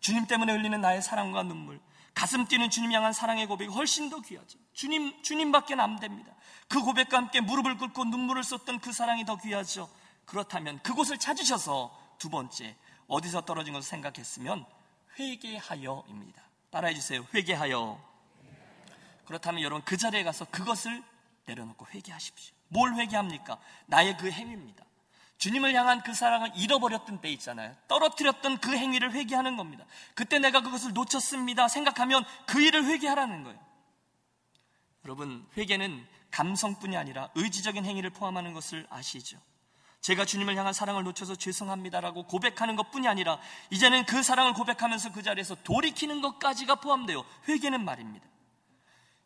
주님 때문에 흘리는 나의 사랑과 눈물, 가슴 뛰는 주님 향한 사랑의 고백이 훨씬 더 귀하죠. 주님, 주님밖에 안 됩니다. 그 고백과 함께 무릎을 꿇고 눈물을 쏟던 그 사랑이 더 귀하죠. 그렇다면 그곳을 찾으셔서 두 번째 어디서 떨어진 것을 생각했으면 회개하여입니다. 따라해 주세요. 회개하여. 그렇다면 여러분 그 자리에 가서 그것을 내려놓고 회개하십시오. 뭘 회개합니까? 나의 그 행위입니다. 주님을 향한 그 사랑을 잃어버렸던 때 있잖아요. 떨어뜨렸던 그 행위를 회개하는 겁니다. 그때 내가 그것을 놓쳤습니다. 생각하면 그 일을 회개하라는 거예요. 여러분, 회개는 감성뿐이 아니라 의지적인 행위를 포함하는 것을 아시죠? 제가 주님을 향한 사랑을 놓쳐서 죄송합니다라고 고백하는 것 뿐이 아니라 이제는 그 사랑을 고백하면서 그 자리에서 돌이키는 것까지가 포함되어 회개는 말입니다.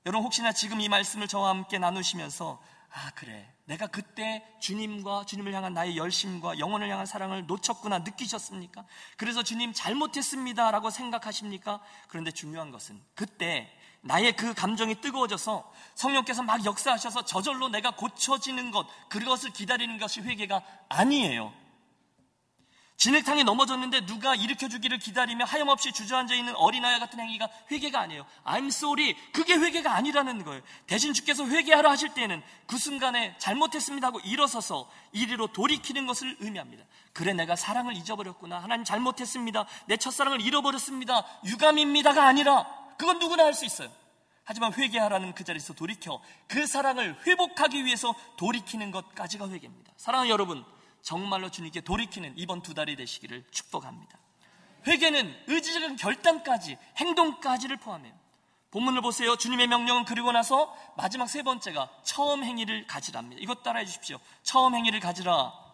여러분 혹시나 지금 이 말씀을 저와 함께 나누시면서 아 그래 내가 그때 주님과 주님을 향한 나의 열심과 영혼을 향한 사랑을 놓쳤구나 느끼셨습니까? 그래서 주님 잘못했습니다라고 생각하십니까? 그런데 중요한 것은 그때 나의 그 감정이 뜨거워져서 성령께서 막 역사하셔서 저절로 내가 고쳐지는 것, 그것을 기다리는 것이 회개가 아니에요. 진흙탕에 넘어졌는데 누가 일으켜주기를 기다리며 하염없이 주저앉아 있는 어린아이 같은 행위가 회개가 아니에요. I'm sorry. 그게 회개가 아니라는 거예요. 대신 주께서 회개하라 하실 때는 그 순간에 잘못했습니다 하고 일어서서 이리로 돌이키는 것을 의미합니다. 그래 내가 사랑을 잊어버렸구나. 하나님 잘못했습니다. 내 첫사랑을 잃어버렸습니다. 유감입니다가 아니라 그건 누구나 할 수 있어요. 하지만 회개하라는 그 자리에서 돌이켜 그 사랑을 회복하기 위해서 돌이키는 것까지가 회개입니다. 사랑하는 여러분, 정말로 주님께 돌이키는 이번 두 달이 되시기를 축복합니다. 회개는 의지적인 결단까지, 행동까지를 포함해요. 본문을 보세요. 주님의 명령은 그리고 나서 마지막 세 번째가 처음 행위를 가지랍니다. 이것 따라해 주십시오. 처음 행위를 가지라.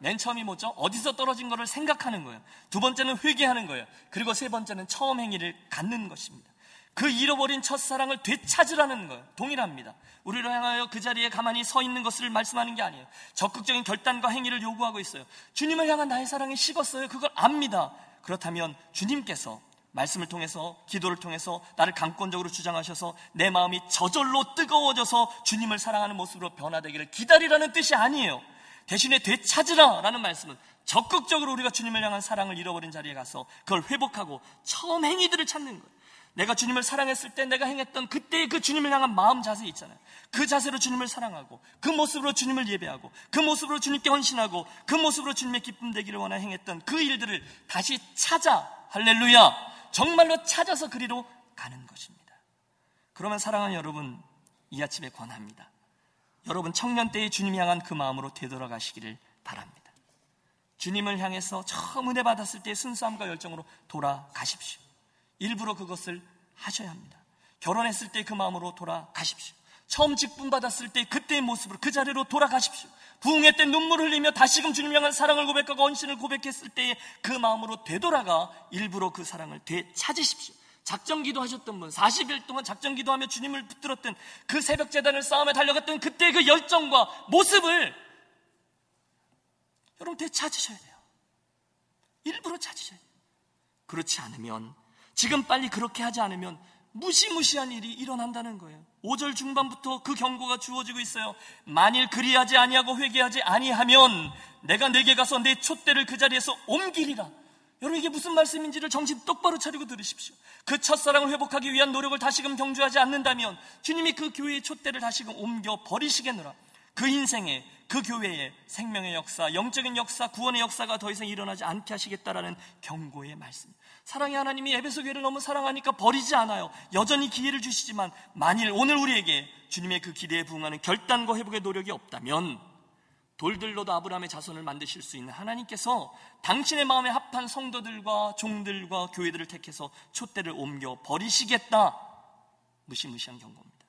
맨 처음이 뭐죠? 어디서 떨어진 것을 생각하는 거예요. 두 번째는 회개하는 거예요. 그리고 세 번째는 처음 행위를 갖는 것입니다. 그 잃어버린 첫사랑을 되찾으라는 거예요. 동일합니다. 우리를 향하여 그 자리에 가만히 서 있는 것을 말씀하는 게 아니에요. 적극적인 결단과 행위를 요구하고 있어요. 주님을 향한 나의 사랑이 식었어요. 그걸 압니다. 그렇다면 주님께서 말씀을 통해서 기도를 통해서 나를 강권적으로 주장하셔서 내 마음이 저절로 뜨거워져서 주님을 사랑하는 모습으로 변화되기를 기다리라는 뜻이 아니에요. 대신에 되찾으라 라는 말씀은 적극적으로 우리가 주님을 향한 사랑을 잃어버린 자리에 가서 그걸 회복하고 처음 행위들을 찾는 거예요. 내가 주님을 사랑했을 때 내가 행했던 그때의 그 주님을 향한 마음 자세 있잖아요. 그 자세로 주님을 사랑하고 그 모습으로 주님을 예배하고 그 모습으로 주님께 헌신하고 그 모습으로 주님의 기쁨 되기를 원하 행했던 그 일들을 다시 찾아 할렐루야 정말로 찾아서 그리로 가는 것입니다. 그러면 사랑하는 여러분 이 아침에 권합니다. 여러분 청년 때의 주님 향한 그 마음으로 되돌아가시기를 바랍니다. 주님을 향해서 처음 은혜 받았을 때의 순수함과 열정으로 돌아가십시오. 일부러 그것을 하셔야 합니다. 결혼했을 때 그 마음으로 돌아가십시오. 처음 직분 받았을 때 그때의 모습으로 그 자리로 돌아가십시오. 부흥회 때 눈물 흘리며 다시금 주님 향한 사랑을 고백하고 언신을 고백했을 때의 그 마음으로 되돌아가 일부러 그 사랑을 되찾으십시오. 작정 기도하셨던 분, 40일 동안 작정 기도하며 주님을 붙들었던 그 새벽 재단을 싸움에 달려갔던 그때의 그 열정과 모습을 여러분 되찾으셔야 돼요. 일부러 찾으셔야 돼요. 그렇지 않으면 지금 빨리 그렇게 하지 않으면 무시무시한 일이 일어난다는 거예요. 5절 중반부터 그 경고가 주어지고 있어요. 만일 그리하지 아니하고 회개하지 아니하면 내가 내게 가서 내 촛대를 그 자리에서 옮기리라. 여러분 이게 무슨 말씀인지를 정신 똑바로 차리고 들으십시오. 그 첫사랑을 회복하기 위한 노력을 다시금 경주하지 않는다면 주님이 그 교회의 촛대를 다시금 옮겨 버리시겠노라. 그 인생에 그 교회에 생명의 역사, 영적인 역사, 구원의 역사가 더 이상 일어나지 않게 하시겠다라는 경고의 말씀. 사랑의 하나님이 에베소 교회를 너무 사랑하니까 버리지 않아요. 여전히 기회를 주시지만 만일 오늘 우리에게 주님의 그 기대에 부응하는 결단과 회복의 노력이 없다면 돌들로도 아브라함의 자손을 만드실 수 있는 하나님께서 당신의 마음에 합한 성도들과 종들과 교회들을 택해서 촛대를 옮겨 버리시겠다. 무시무시한 경고입니다.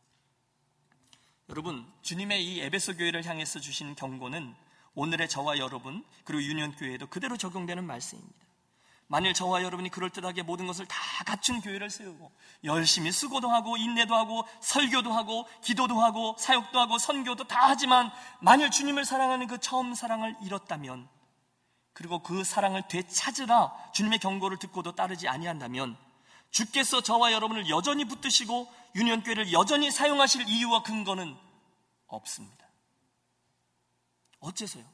여러분, 주님의 이 에베소 교회를 향해서 주신 경고는 오늘의 저와 여러분 그리고 유년 교회에도 그대로 적용되는 말씀입니다. 만일 저와 여러분이 그럴듯하게 모든 것을 다 갖춘 교회를 세우고 열심히 수고도 하고 인내도 하고 설교도 하고 기도도 하고 사역도 하고 선교도 다 하지만 만일 주님을 사랑하는 그 처음 사랑을 잃었다면 그리고 그 사랑을 되찾으라 주님의 경고를 듣고도 따르지 아니한다면 주께서 저와 여러분을 여전히 붙드시고 유년교회를 여전히 사용하실 이유와 근거는 없습니다. 어째서요?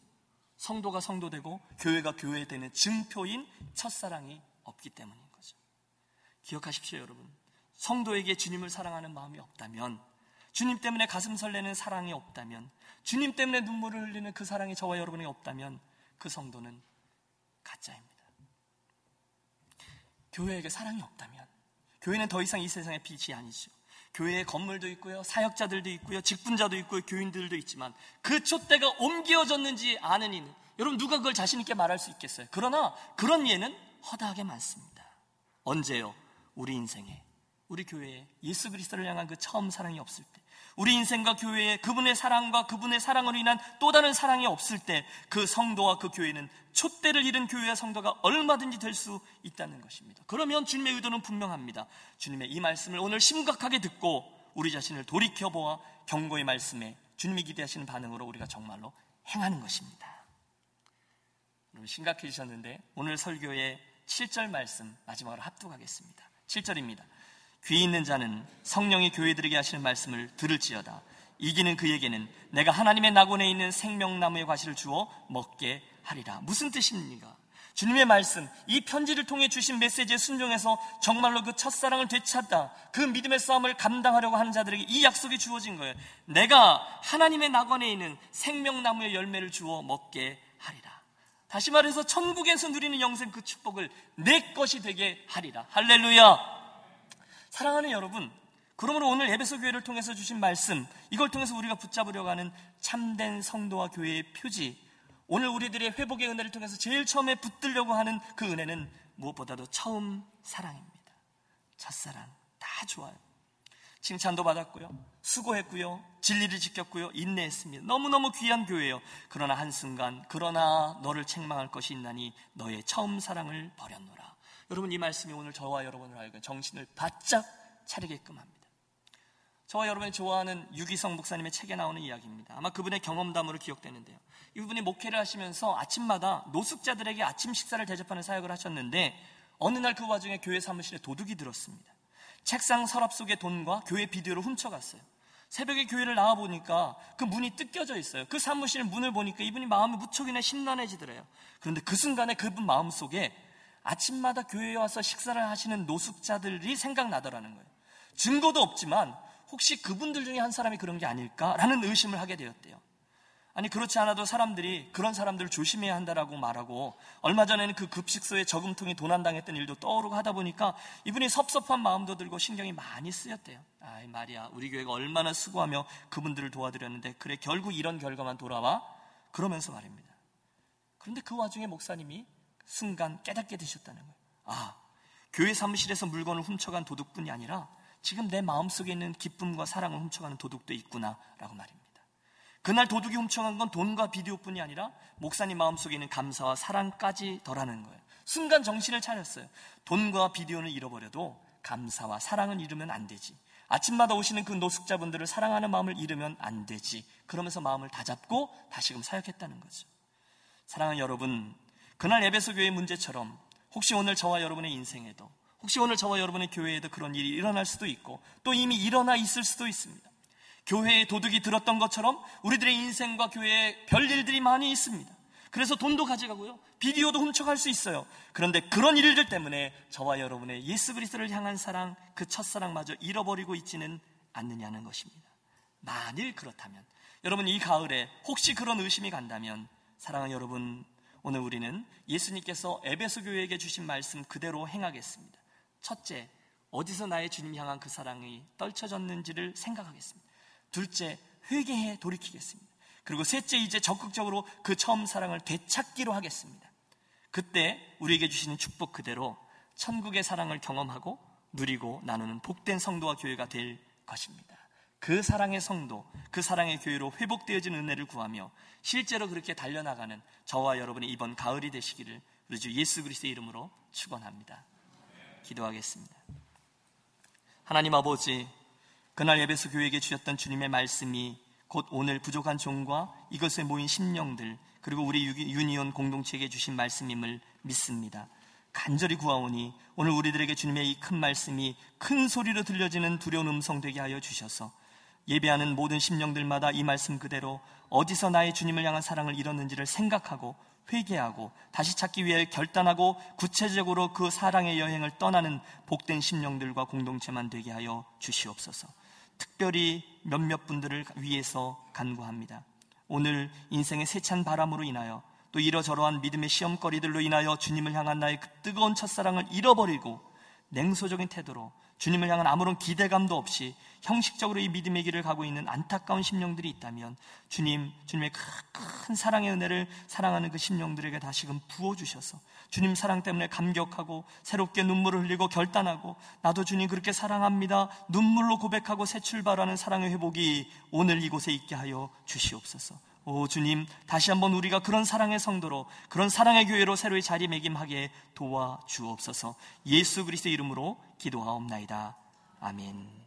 성도가 성도되고 교회가 교회되는 증표인 첫사랑이 없기 때문인 거죠. 기억하십시오, 여러분. 성도에게 주님을 사랑하는 마음이 없다면, 주님 때문에 가슴 설레는 사랑이 없다면, 주님 때문에 눈물을 흘리는 그 사랑이 저와 여러분이 없다면, 그 성도는 가짜입니다. 교회에게 사랑이 없다면, 교회는 더 이상 이 세상의 빛이 아니죠. 교회에 건물도 있고요, 사역자들도 있고요, 직분자도 있고요, 교인들도 있지만 그 촛대가 옮겨졌는지 아는 이는 여러분 누가 그걸 자신 있게 말할 수 있겠어요? 그러나 그런 예는 허다하게 많습니다. 언제요? 우리 인생에 우리 교회에 예수 그리스도를 향한 그 처음 사랑이 없을 때 우리 인생과 교회에 그분의 사랑과 그분의 사랑으로 인한 또 다른 사랑이 없을 때 그 성도와 그 교회는 촛대를 잃은 교회와 성도가 얼마든지 될 수 있다는 것입니다. 그러면 주님의 의도는 분명합니다. 주님의 이 말씀을 오늘 심각하게 듣고 우리 자신을 돌이켜보아 경고의 말씀에 주님이 기대하시는 반응으로 우리가 정말로 행하는 것입니다. 여러분 심각해지셨는데 오늘 설교의 7절 말씀 마지막으로 합독하겠습니다. 7절입니다. 귀 있는 자는 성령이 교회들에게 하시는 말씀을 들을지어다. 이기는 그에게는 내가 하나님의 낙원에 있는 생명나무의 과실을 주어 먹게 하리라. 무슨 뜻입니까? 주님의 말씀, 이 편지를 통해 주신 메시지에 순종해서 정말로 그 첫사랑을 되찾다, 그 믿음의 싸움을 감당하려고 하는 자들에게 이 약속이 주어진 거예요. 내가 하나님의 낙원에 있는 생명나무의 열매를 주어 먹게 하리라. 다시 말해서 천국에서 누리는 영생 그 축복을 내 것이 되게 하리라. 할렐루야. 사랑하는 여러분, 그러므로 오늘 에베소 교회를 통해서 주신 말씀, 이걸 통해서 우리가 붙잡으려고 하는 참된 성도와 교회의 표지, 오늘 우리들의 회복의 은혜를 통해서 제일 처음에 붙들려고 하는 그 은혜는 무엇보다도 처음 사랑입니다. 첫사랑. 다 좋아요. 칭찬도 받았고요. 수고했고요. 진리를 지켰고요. 인내했습니다. 너무너무 귀한 교회예요. 그러나 한순간, 그러나 너를 책망할 것이 있나니 너의 처음 사랑을 버렸노라. 여러분, 이 말씀이 오늘 저와 여러분을 알고 정신을 바짝 차리게끔 합니다. 저와 여러분이 좋아하는 유기성 목사님의 책에 나오는 이야기입니다. 아마 그분의 경험담으로 기억되는데요. 이분이 목회를 하시면서 아침마다 노숙자들에게 아침 식사를 대접하는 사역을 하셨는데 어느 날 그 와중에 교회 사무실에 도둑이 들었습니다. 책상 서랍 속에 돈과 교회 비디오를 훔쳐갔어요. 새벽에 교회를 나와 보니까 그 문이 뜯겨져 있어요. 그 사무실 문을 보니까 이분이 마음이 무척이나 심란해지더래요. 그런데 그 순간에 그분 마음 속에 아침마다 교회에 와서 식사를 하시는 노숙자들이 생각나더라는 거예요. 증거도 없지만 혹시 그분들 중에 한 사람이 그런 게 아닐까라는 의심을 하게 되었대요. 아니 그렇지 않아도 사람들이 그런 사람들을 조심해야 한다라고 말하고 얼마 전에는 그 급식소에 저금통이 도난당했던 일도 떠오르고 하다 보니까 이분이 섭섭한 마음도 들고 신경이 많이 쓰였대요. 아이 말이야 우리 교회가 얼마나 수고하며 그분들을 도와드렸는데 그래 결국 이런 결과만 돌아와 그러면서 말입니다. 그런데 그 와중에 목사님이 순간 깨닫게 되셨다는 거예요. 아 교회 사무실에서 물건을 훔쳐간 도둑뿐이 아니라 지금 내 마음속에 있는 기쁨과 사랑을 훔쳐가는 도둑도 있구나라고 말입니다. 그날 도둑이 훔쳐간 건 돈과 비디오뿐이 아니라 목사님 마음속에 있는 감사와 사랑까지 더라는 거예요. 순간 정신을 차렸어요. 돈과 비디오는 잃어버려도 감사와 사랑은 잃으면 안 되지. 아침마다 오시는 그 노숙자분들을 사랑하는 마음을 잃으면 안 되지. 그러면서 마음을 다잡고 다시금 사역했다는 거죠. 사랑하는 여러분, 그날 에베소 교회 문제처럼 혹시 오늘 저와 여러분의 인생에도 혹시 오늘 저와 여러분의 교회에도 그런 일이 일어날 수도 있고 또 이미 일어나 있을 수도 있습니다. 교회에 도둑이 들었던 것처럼 우리들의 인생과 교회에 별일들이 많이 있습니다. 그래서 돈도 가져가고요. 비디오도 훔쳐갈 수 있어요. 그런데 그런 일들 때문에 저와 여러분의 예수 그리스도를 향한 사랑, 그 첫사랑마저 잃어버리고 있지는 않느냐는 것입니다. 만일 그렇다면 여러분 이 가을에 혹시 그런 의심이 간다면 사랑하는 여러분 오늘 우리는 예수님께서 에베소 교회에게 주신 말씀 그대로 행하겠습니다. 첫째, 어디서 나의 주님 향한 그 사랑이 떨쳐졌는지를 생각하겠습니다. 둘째, 회개해 돌이키겠습니다. 그리고 셋째, 이제 적극적으로 그 처음 사랑을 되찾기로 하겠습니다. 그때 우리에게 주시는 축복 그대로 천국의 사랑을 경험하고 누리고 나누는 복된 성도와 교회가 될 것입니다. 그 사랑의 성도, 그 사랑의 교회로 회복되어진 은혜를 구하며 실제로 그렇게 달려나가는 저와 여러분의 이번 가을이 되시기를 우리 주 예수 그리스도의 이름으로 축원합니다. 기도하겠습니다. 하나님 아버지, 그날 예배소 교회에게 주셨던 주님의 말씀이 곧 오늘 부족한 종과 이것에 모인 심령들 그리고 우리 유니온 공동체에게 주신 말씀임을 믿습니다. 간절히 구하오니 오늘 우리들에게 주님의 이 큰 말씀이 큰 소리로 들려지는 두려운 음성 되게 하여 주셔서 예배하는 모든 심령들마다 이 말씀 그대로 어디서 나의 주님을 향한 사랑을 잃었는지를 생각하고 회개하고 다시 찾기 위해 결단하고 구체적으로 그 사랑의 여행을 떠나는 복된 심령들과 공동체만 되게 하여 주시옵소서. 특별히 몇몇 분들을 위해서 간구합니다. 오늘 인생의 세찬 바람으로 인하여 또 이러저러한 믿음의 시험거리들로 인하여 주님을 향한 나의 그 뜨거운 첫사랑을 잃어버리고 냉소적인 태도로 주님을 향한 아무런 기대감도 없이 형식적으로 이 믿음의 길을 가고 있는 안타까운 심령들이 있다면 주님, 주님의 큰 사랑의 은혜를 사랑하는 그 심령들에게 다시금 부어주셔서 주님 사랑 때문에 감격하고 새롭게 눈물을 흘리고 결단하고 나도 주님 그렇게 사랑합니다. 눈물로 고백하고 새 출발하는 사랑의 회복이 오늘 이곳에 있게 하여 주시옵소서. 오 주님 다시 한번 우리가 그런 사랑의 성도로 그런 사랑의 교회로 새로이 자리매김하게 도와 주옵소서. 예수 그리스도 이름으로 기도하옵나이다. 아멘.